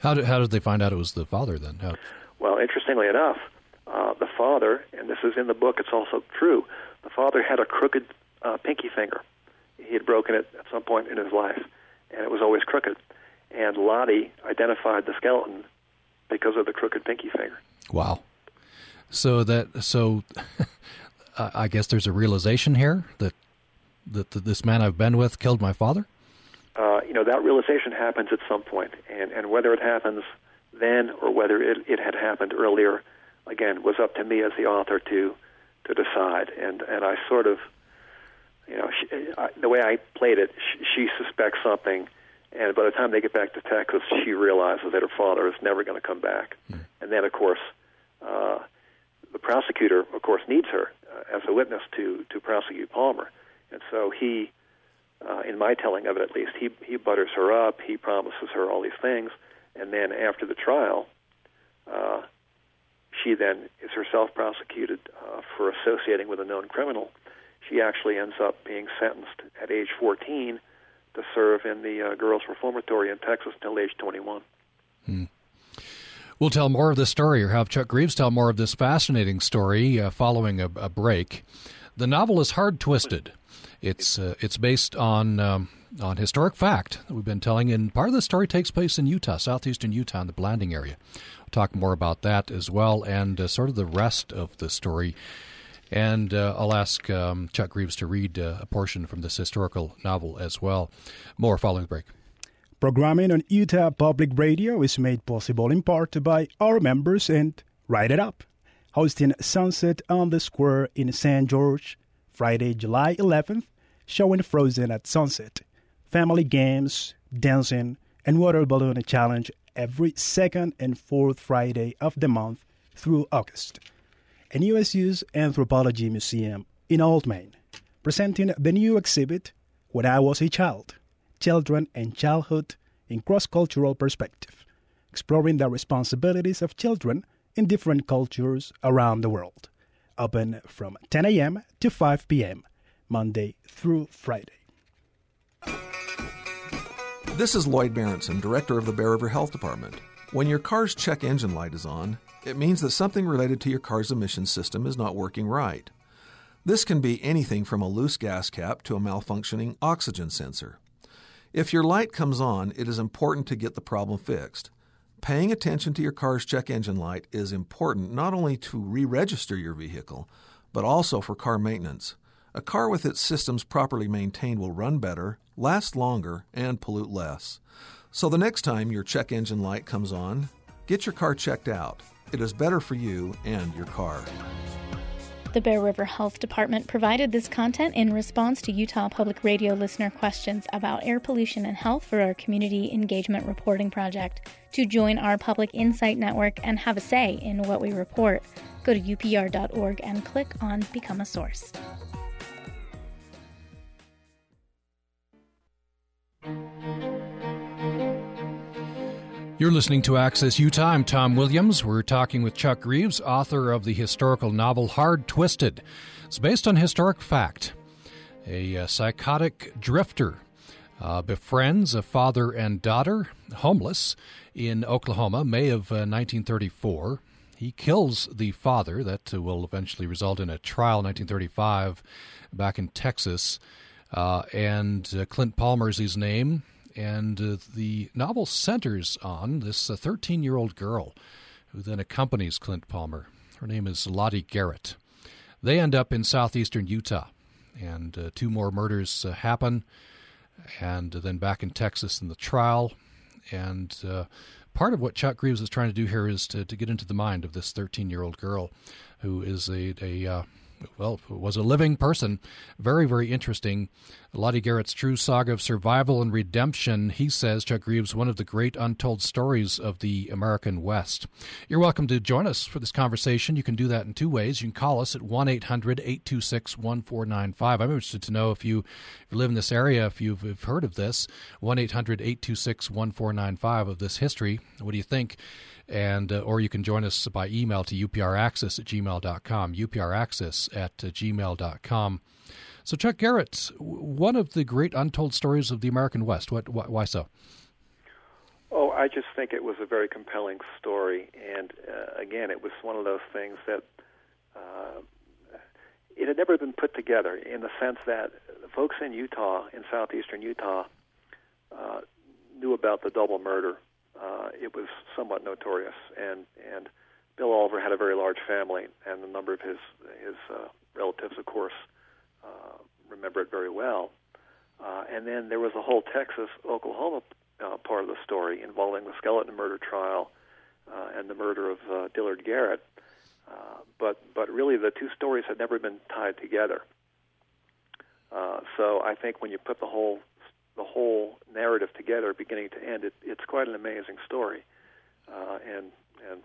How did, how did they find out it was the father then? How? Well, interestingly enough, uh, the father, and this is in the book, it's also true, the father had a crooked uh, pinky finger. He had broken it at some point in his life, and it was always crooked and Lottie identified the skeleton because of the crooked pinky finger. Wow. So that so I guess there's a realization here that that this man I've been with killed my father. Uh, you know that realization happens at some point, and and whether it happens then or whether it it had happened earlier, again, was up to me as the author to to decide. And and I sort of, you know, she, I, the way I played it, she, she suspects something and by the time they get back to Texas, she realizes that her father is never going to come back. Mm. And then, of course, uh, the prosecutor, of course, needs her uh, as a witness to to prosecute Palmer. And so he, uh, in my telling of it at least, he he butters her up. He promises her all these things, and then after the trial, uh, she then is herself prosecuted uh, for associating with a known criminal. She actually ends up being sentenced at age 14 to serve in the uh, girls' reformatory in Texas until age 21. Hmm. We'll tell more of this story, or have Chuck Greaves tell more of this fascinating story uh, following a, a, break. The novel is hard twisted. It's uh, it's based on um, on historic fact that we've been telling, and part of the story takes place in Utah, southeastern Utah, in the Blanding area. We'll talk more about that as well, and uh, sort of the rest of the story and uh, I'll ask um, Chuck Greaves to read uh, a portion from this historical novel as well. More following the break. Programming on Utah Public Radio is made possible in part by our members and Write It Up, hosting Sunset on the Square in St. George, Friday, July 11th, showing Frozen at sunset, family games, dancing, and water balloon challenge every second and fourth Friday of the month through August and USU's Anthropology Museum in Old Main, presenting the new exhibit, When I Was a Child Children and Childhood in Cross Cultural Perspective, exploring the responsibilities of children in different cultures around the world. Open from 10 a.m. to 5 p.m., Monday through Friday. This is Lloyd Berentzen, Director of the Bear River Health Department. When your car's check engine light is on, it means that something related to your car's emission system is not working right. This can be anything from a loose gas cap to a malfunctioning oxygen sensor. If your light comes on, it is important to get the problem fixed. Paying attention to your car's check engine light is important not only to re register your vehicle, but also for car maintenance. A car with its systems properly maintained will run better, last longer, and pollute less. So the next time your check engine light comes on, get your car checked out. It is better for you and your car. The Bear River Health Department provided this content in response to Utah Public Radio listener questions about air pollution and health for our Community Engagement Reporting Project. To join our Public Insight Network and have a say in what we report, go to upr.org and click on Become a Source. You're listening to Access Utah. I'm Tom Williams. We're talking with Chuck Greaves, author of the historical novel Hard Twisted. It's based on historic fact. A, uh, psychotic drifter uh, befriends a father and daughter, homeless, in Oklahoma, May of uh, 1934. He kills the father. That uh, will eventually result in a trial in 1935 back in Texas. Uh, and uh, Clint Palmer's his name and uh, the novel centers on this 13 year old girl who then accompanies Clint Palmer. Her name is Lottie Garrett. They end up in southeastern Utah, and uh, two more murders uh, happen, and then back in Texas in the trial. And uh, part of what Chuck Greaves is trying to do here is to, to get into the mind of this 13 year old girl who is a, a uh, well, was a living person. Very, very interesting. Lottie Garrett's true saga of survival and redemption, he says, Chuck Greaves, one of the great untold stories of the American West. You're welcome to join us for this conversation. You can do that in two ways. You can call us at 1 800 826 1495. I'm interested to know if you, if you live in this area, if you've, if heard of this, 1 800 826 1495 of this history. What do you think? and uh, or you can join us by email to upraccess at gmail.com, upraccess at uh, gmail.com. So, Chuck Garrett, one of the great untold stories of the American West. What, why, why so? Oh, I just think it was a very compelling story, and uh, again, it was one of those things that uh, it had never been put together in the sense that folks in Utah, in southeastern Utah, uh, knew about the double murder uh, it was somewhat notorious. And and Bill Oliver had a very large family, and a number of his his uh, relatives, of course, uh, remember it very well. Uh, and then there was a whole Texas Oklahoma uh, part of the story involving the skeleton murder trial uh, and the murder of uh, Dillard Garrett. Uh, but but really, the two stories had never been tied together. Uh, so I think when you put the whole the whole narrative together, beginning to end, it, it's quite an amazing story, uh, and and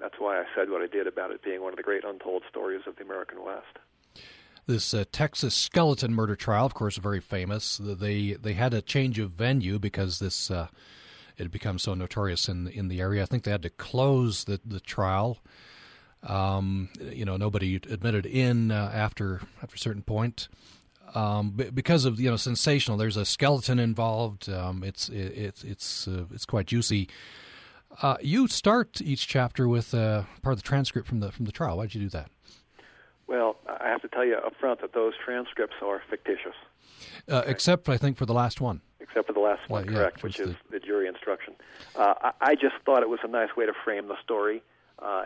that's why I said what I did about it being one of the great untold stories of the American West. This uh, Texas skeleton murder trial, of course, very famous. They they had a change of venue because this uh, it had become so notorious in in the area. I think they had to close the the trial. Um, you know, nobody admitted in uh, after after a certain point um, because of you know sensational. There's a skeleton involved. Um, it's it, it's it's uh, it's quite juicy. Uh, you start each chapter with uh, part of the transcript from the from the trial. Why did you do that? Well, I have to tell you up front that those transcripts are fictitious. Uh, except, I think, for the last one. Except for the last one, yeah, correct, which, which is the... the, jury instruction. Uh, I, I, just thought it was a nice way to frame the story. Uh,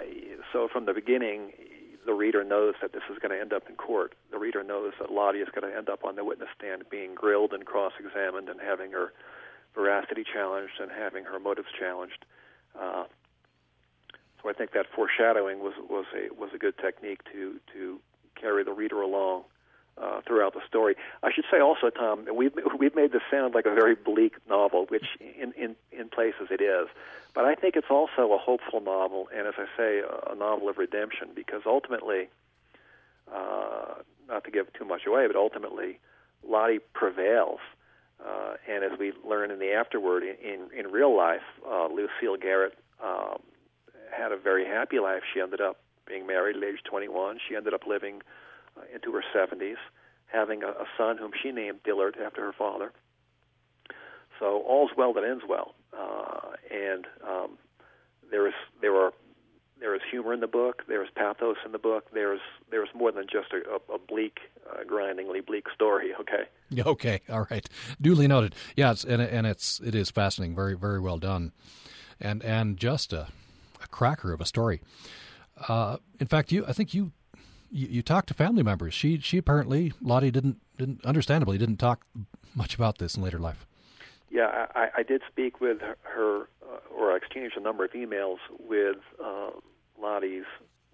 so from the beginning, the reader knows that this is going to end up in court. The reader knows that Lottie is going to end up on the witness stand being grilled and cross examined and having her veracity challenged and having her motives challenged. So I think that foreshadowing was was a was a good technique to to carry the reader along uh, throughout the story. I should say also, Tom, we've we've made this sound like a very bleak novel, which in in in places it is. But I think it's also a hopeful novel, and as I say, a, a novel of redemption, because ultimately, uh, not to give too much away, but ultimately, Lottie prevails. Uh, and as we learn in the afterward, in, in, in real life, uh, Lucile Garrett um, had a very happy life. She ended up being married at age 21. She ended up living uh, into her 70s, having a, a son whom she named Dillard after her father. So all's well that ends well. Uh, and um, there is there are there is humor in the book. There is pathos in the book. There's there's more than just a, a, a bleak, uh, grindingly bleak story. Okay. Okay. All right. Duly noted. Yeah. It's, and and it's it is fascinating. Very very well done, and and just a, a cracker of a story. Uh, in fact, you I think you, you you talked to family members. She she apparently Lottie didn't didn't understandably didn't talk much about this in later life. Yeah, I, I did speak with her, uh, or I exchanged a number of emails with uh, Lottie's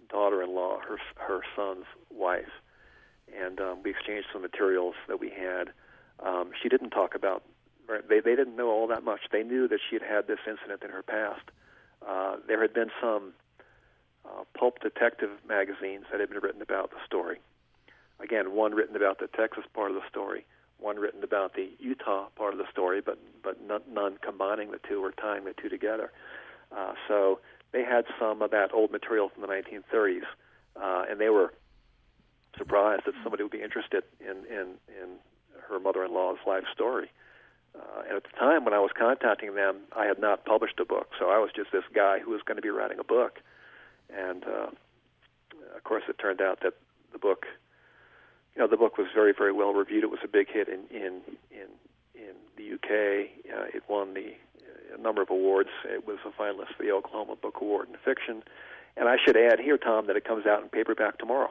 daughter-in-law, her her son's wife, and um, we exchanged some materials that we had. Um, she didn't talk about. They they didn't know all that much. They knew that she had had this incident in her past. Uh, there had been some uh, pulp detective magazines that had been written about the story. Again, one written about the Texas part of the story, one written about the Utah part of the story, but but none, combining the two or tying the two together. Uh, so they had some of that old material from the 1930s, uh, and they were surprised that somebody would be interested in in, in her mother-in-law's life story. Uh, and at the time when I was contacting them, I had not published a book, so I was just this guy who was going to be writing a book. And uh, of course, it turned out that the book, you know, the book was very, very well reviewed. It was a big hit in in in, in the UK. Uh, it won the a number of awards. It was a finalist for the Oklahoma Book Award in fiction. And I should add here, Tom, that it comes out in paperback tomorrow.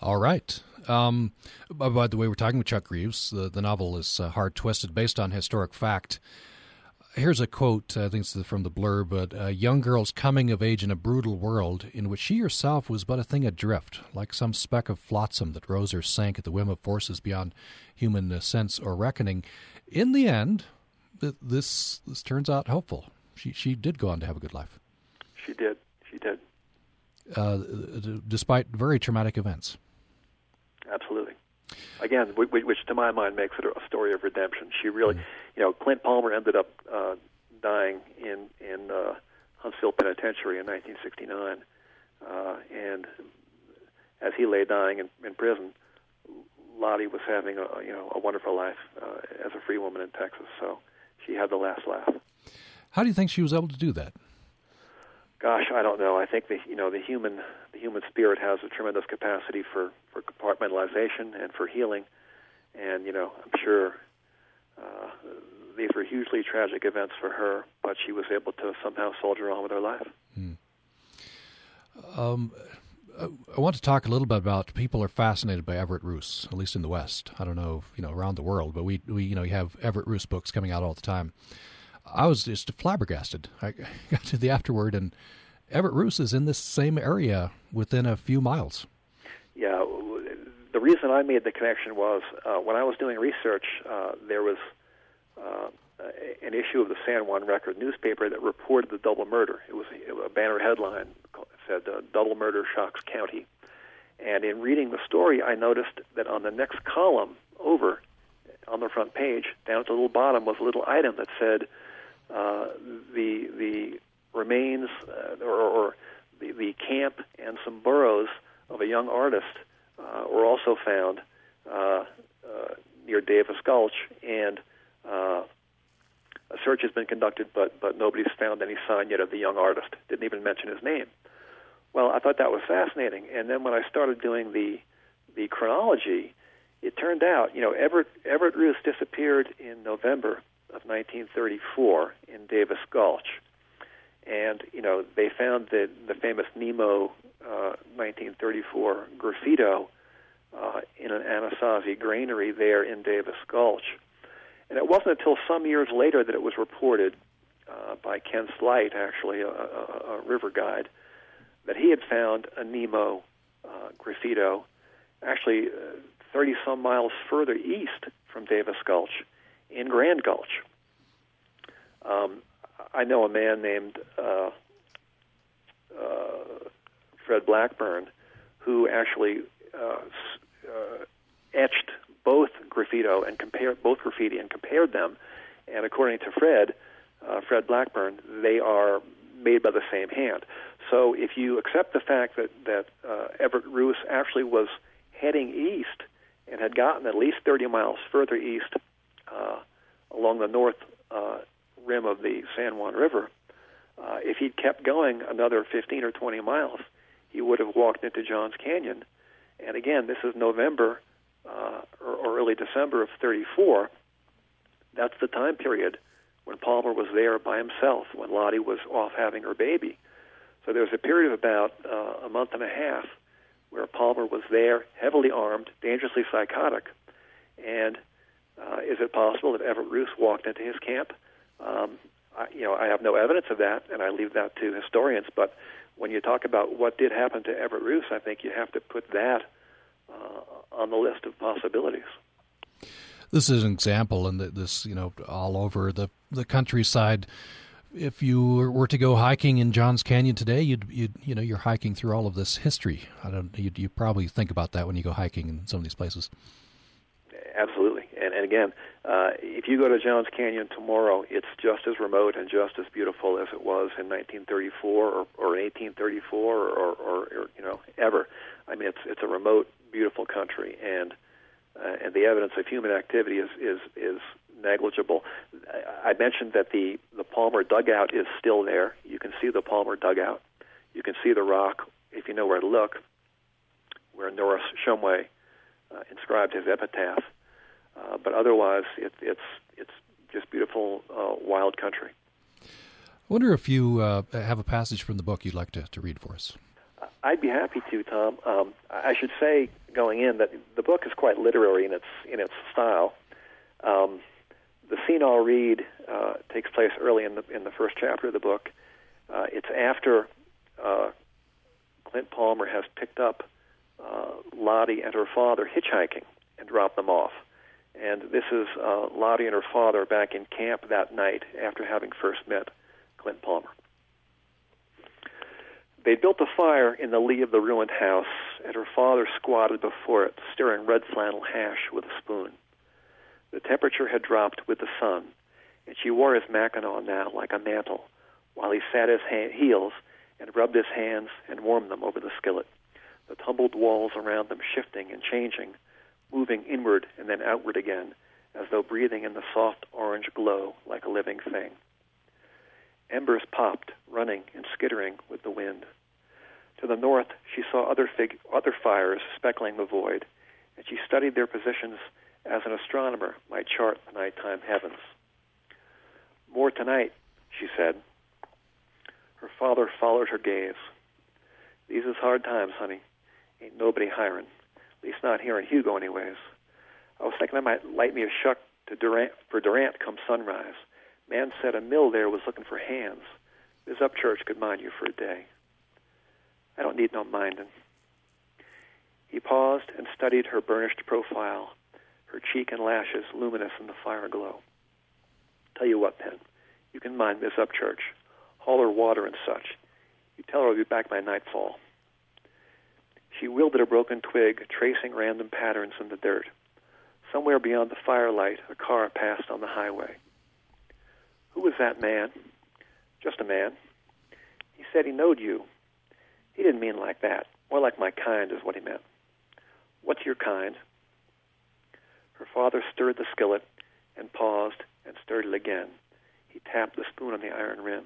All right. Um, by the way, we're talking with Chuck Greaves. The, the novel is uh, hard twisted, based on historic fact. Here's a quote, I think it's from the blurb, but a young girl's coming of age in a brutal world in which she herself was but a thing adrift, like some speck of flotsam that rose or sank at the whim of forces beyond human uh, sense or reckoning. In the end, this this turns out hopeful. She she did go on to have a good life. She did. She did. Uh, despite very traumatic events. Absolutely. Again, which to my mind makes it a story of redemption. She really, mm-hmm. you know, Clint Palmer ended up uh, dying in in uh, Huntsville Penitentiary in 1969, uh, and as he lay dying in, in prison, Lottie was having a you know a wonderful life uh, as a free woman in Texas. So she had the last laugh. How do you think she was able to do that? Gosh, I don't know. I think the you know the human the human spirit has a tremendous capacity for for compartmentalization and for healing, and you know I'm sure uh, these were hugely tragic events for her, but she was able to somehow soldier on with her life. Hmm. Um, I want to talk a little bit about people are fascinated by Everett Ruess, at least in the West. I don't know, you know, around the world, but we, we you know, you have Everett Ruess books coming out all the time. I was just flabbergasted. I got to the afterword, and Everett Ruess is in this same area within a few miles. Yeah, the reason I made the connection was uh, when I was doing research, uh, there was uh, an issue of the San Juan Record newspaper that reported the double murder. It was a banner headline said uh, double murder shocks county. And in reading the story, I noticed that on the next column over, on the front page, down at the little bottom, was a little item that said uh, the the remains uh, or, or the, the camp and some burros of a young artist uh, were also found uh, uh, near Davis Gulch, and uh, a search has been conducted, but but nobody's found any sign yet of the young artist. Didn't even mention his name. Well, I thought that was fascinating. And then when I started doing the the chronology, it turned out, you know, Everett Everett Ruess disappeared in November of 1934 in Davis Gulch, and you know they found the the famous Nemo uh, 1934 graffito uh, in an Anasazi granary there in Davis Gulch, and it wasn't until some years later that it was reported uh, by Ken Sleight, actually a, a, a river guide, that he had found a Nemo uh, graffito actually 30 uh, some miles further east from Davis Gulch in Grand Gulch. Um, I know a man named uh, uh, Fred Blackburn who actually uh, uh, etched both graffito and compared both graffiti and compared them. And according to Fred, uh, Fred Blackburn, they are made by the same hand. So if you accept the fact that that uh, Everett Ruess actually was heading east and had gotten at least 30 miles further east uh, along the north uh, rim of the San Juan River, uh, if he'd kept going another 15 or 20 miles, he would have walked into Johns Canyon. And again, this is November uh, or, or early December of 34. That's the time period when Palmer was there by himself, when Lottie was off having her baby. So there was a period of about uh, a month and a half where Palmer was there, heavily armed, dangerously psychotic. Is it possible that Everett Ruess walked into his camp? Um, I, you know, I have no evidence of that, and I leave that to historians. But when you talk about what did happen to Everett Ruess, I think you have to put that uh, on the list of possibilities. This is an example, and this, you know, all over the the countryside. If you were to go hiking in Johns Canyon today, you'd, you'd you know, you're hiking through all of this history. I don't, you you probably think about that when you go hiking in some of these places. Absolutely, and and again, uh, if you go to Johns Canyon tomorrow, it's just as remote and just as beautiful as it was in 1934 or, or 1834 or, or, or, or you know ever. I mean, it's it's a remote, beautiful country, and uh, and the evidence of human activity is is is negligible. I mentioned that the the Palmer dugout is still there. You can see the Palmer dugout. You can see the rock if you know where to look, where Norris Shumway uh, inscribed his epitaph. Uh, but otherwise, it, it's it's just beautiful uh, wild country. I wonder if you uh, have a passage from the book you'd like to, to read for us. I'd be happy to, Tom. Um, I should say going in that the book is quite literary in its in its style. Um, the scene I'll read uh, takes place early in the in the first chapter of the book. Uh, it's after uh, Clint Palmer has picked up uh, Lottie and her father hitchhiking and dropped them off. And this is uh, Lottie and her father back in camp that night after having first met Clint Palmer. They built a fire in the lee of the ruined house, and her father squatted before it, stirring red flannel hash with a spoon. The temperature had dropped with the sun, and she wore his mackinaw now like a mantle, while he sat his heels and rubbed his hands and warmed them over the skillet, the tumbled walls around them shifting and changing, moving inward and then outward again, as though breathing in the soft orange glow like a living thing. Embers popped, running and skittering with the wind. To the north, she saw other, fig- other fires speckling the void, and she studied their positions as an astronomer might chart the nighttime heavens. More tonight, she said. Her father followed her gaze. These is hard times, honey. Ain't nobody hiring. Least not here in Hugo, anyways. I was thinking I might light me a shuck to Durant for Durant come sunrise. Man said a mill there was looking for hands. This Upchurch could mind you for a day. I don't need no minding. He paused and studied her burnished profile, her cheek and lashes luminous in the fire glow. Tell you what, Pen, you can mind Miss Upchurch, haul her water and such. You tell her I'll be back by nightfall. She wielded a broken twig, tracing random patterns in the dirt. Somewhere beyond the firelight, a car passed on the highway. Who was that man? Just a man. He said he knowed you. He didn't mean like that. More like my kind is what he meant. What's your kind? Her father stirred the skillet and paused and stirred it again. He tapped the spoon on the iron rim.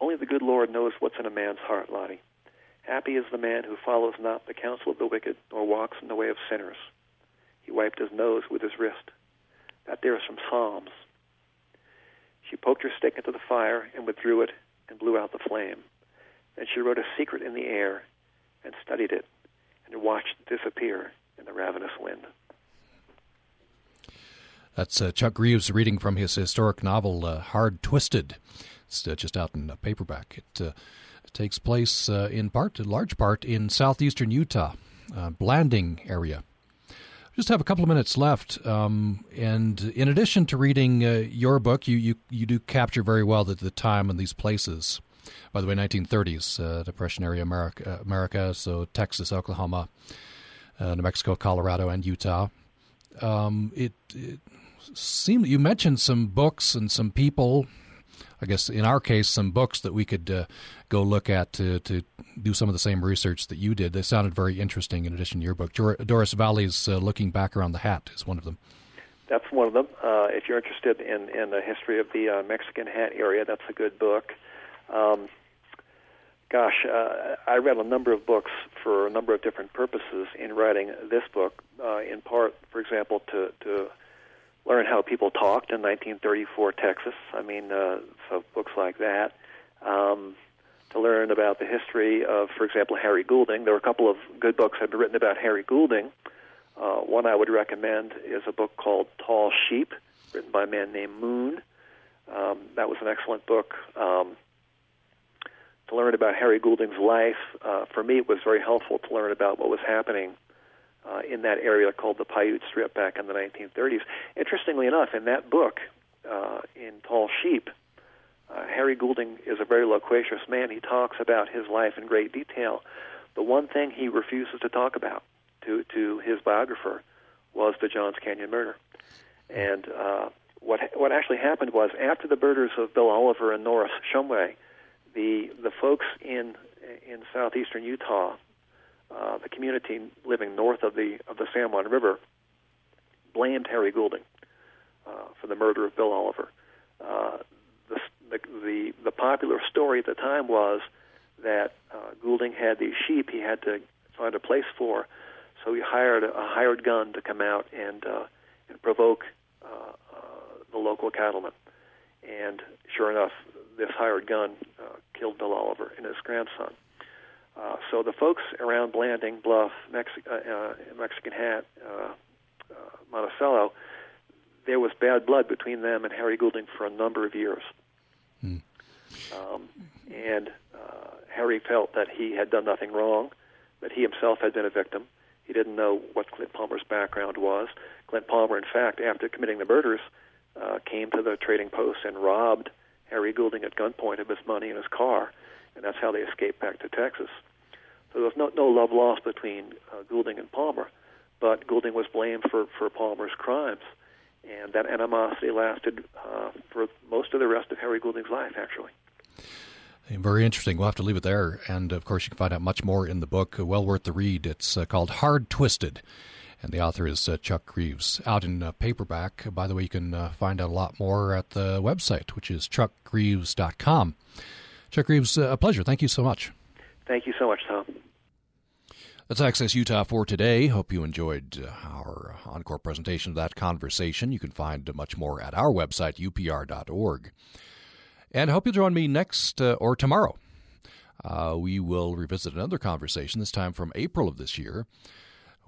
Only the good Lord knows what's in a man's heart, Lottie. Happy is the man who follows not the counsel of the wicked, nor walks in the way of sinners. He wiped his nose with his wrist. That there is from Psalms. She poked her stick into the fire and withdrew it and blew out the flame. Then she wrote a secret in the air and studied it and watched it disappear in the ravenous wind. That's uh, Chuck Greaves reading from his historic novel uh, Hard Twisted. It's uh, just out in paperback. It, uh, takes place uh, in part, in large part, in southeastern Utah, uh, Blanding area just have a couple of minutes left. Um, and in addition to reading uh, your book, you, you, you do capture very well the, the time and these places. By the way, 1930s, uh, Depression area America, America, so Texas, Oklahoma, uh, New Mexico, Colorado, and Utah. Um, it, it seemed you mentioned some books and some people. I guess in our case, some books that we could uh, go look at to, to do some of the same research that you did. They sounded very interesting. In addition to your book, Doris Valle's uh, "Looking Back Around the Hat" is one of them. That's one of them. Uh, if you're interested in in the history of the uh, Mexican Hat area, that's a good book. Um, gosh, uh, I read a number of books for a number of different purposes in writing this book. Uh, in part, for example, to to learn how people talked in 1934 Texas. I mean, uh, so books like that. Um, to learn about the history of, for example, Harry Goulding. There are a couple of good books that have been written about Harry Goulding. Uh, one I would recommend is a book called Tall Sheep, written by a man named Moon. Um, that was an excellent book. Um, to learn about Harry Goulding's life, uh, for me, it was very helpful to learn about what was happening uh, in that area called the Paiute Strip back in the 1930s. Interestingly enough, in that book, uh, in Tall Sheep, uh, Harry Goulding is a very loquacious man. He talks about his life in great detail. The one thing he refuses to talk about to, to his biographer was the Johns Canyon murder. And uh, what what actually happened was after the murders of Bill Oliver and Norris Shumway, the the folks in in southeastern Utah, uh, the community living north of the of the San Juan River, blamed Harry Goulding uh, for the murder of Bill Oliver. Uh, the, the the the popular story at the time was that uh, Goulding had these sheep he had to find a place for, so he hired a hired gun to come out and uh, and provoke uh, uh, the local cattlemen. And sure enough, this hired gun uh, killed Bill Oliver and his grandson. Uh, so the folks around Blanding, Bluff, uh, uh, Mexican Hat, uh, uh, Monticello, there was bad blood between them and Harry Goulding for a number of years. Hmm. Um, and uh, Harry felt that he had done nothing wrong, that he himself had been a victim. He didn't know what Clint Palmer's background was. Clint Palmer, in fact, after committing the murders, uh, came to the trading post and robbed Harry Goulding at gunpoint of his money and his car, and that's how they escaped back to Texas. So there was no, no love lost between uh, Goulding and Palmer, but Goulding was blamed for, for Palmer's crimes, and that animosity lasted uh, for most of the rest of Harry Goulding's life, actually. Very interesting. We'll have to leave it there. And of course, you can find out much more in the book. Well worth the read. It's uh, called Hard Twisted and the author is uh, Chuck Greaves. Out in uh, paperback, by the way, you can uh, find out a lot more at the website, which is chuckgreaves.com. Chuck Greaves, uh, a pleasure. Thank you so much. Thank you so much, Tom. That's Access Utah for today. Hope you enjoyed uh, our encore presentation of that conversation. You can find much more at our website, upr.org. And I hope you'll join me next uh, or tomorrow. we will revisit another conversation, this time from April of this year.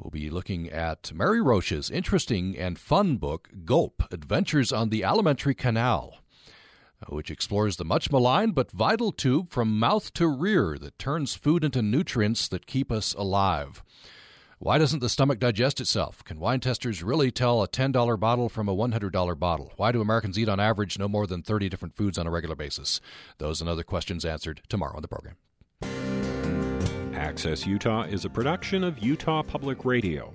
We'll be looking at Mary Roach's interesting and fun book, Gulp Adventures on the Alimentary Canal, which explores the much maligned but vital tube from mouth to rear that turns food into nutrients that keep us alive. Why doesn't the stomach digest itself? Can wine testers really tell a $10 bottle from a $100 bottle? Why do Americans eat on average no more than 30 different foods on a regular basis? Those and other questions answered tomorrow on the program. Access Utah is a production of Utah Public Radio.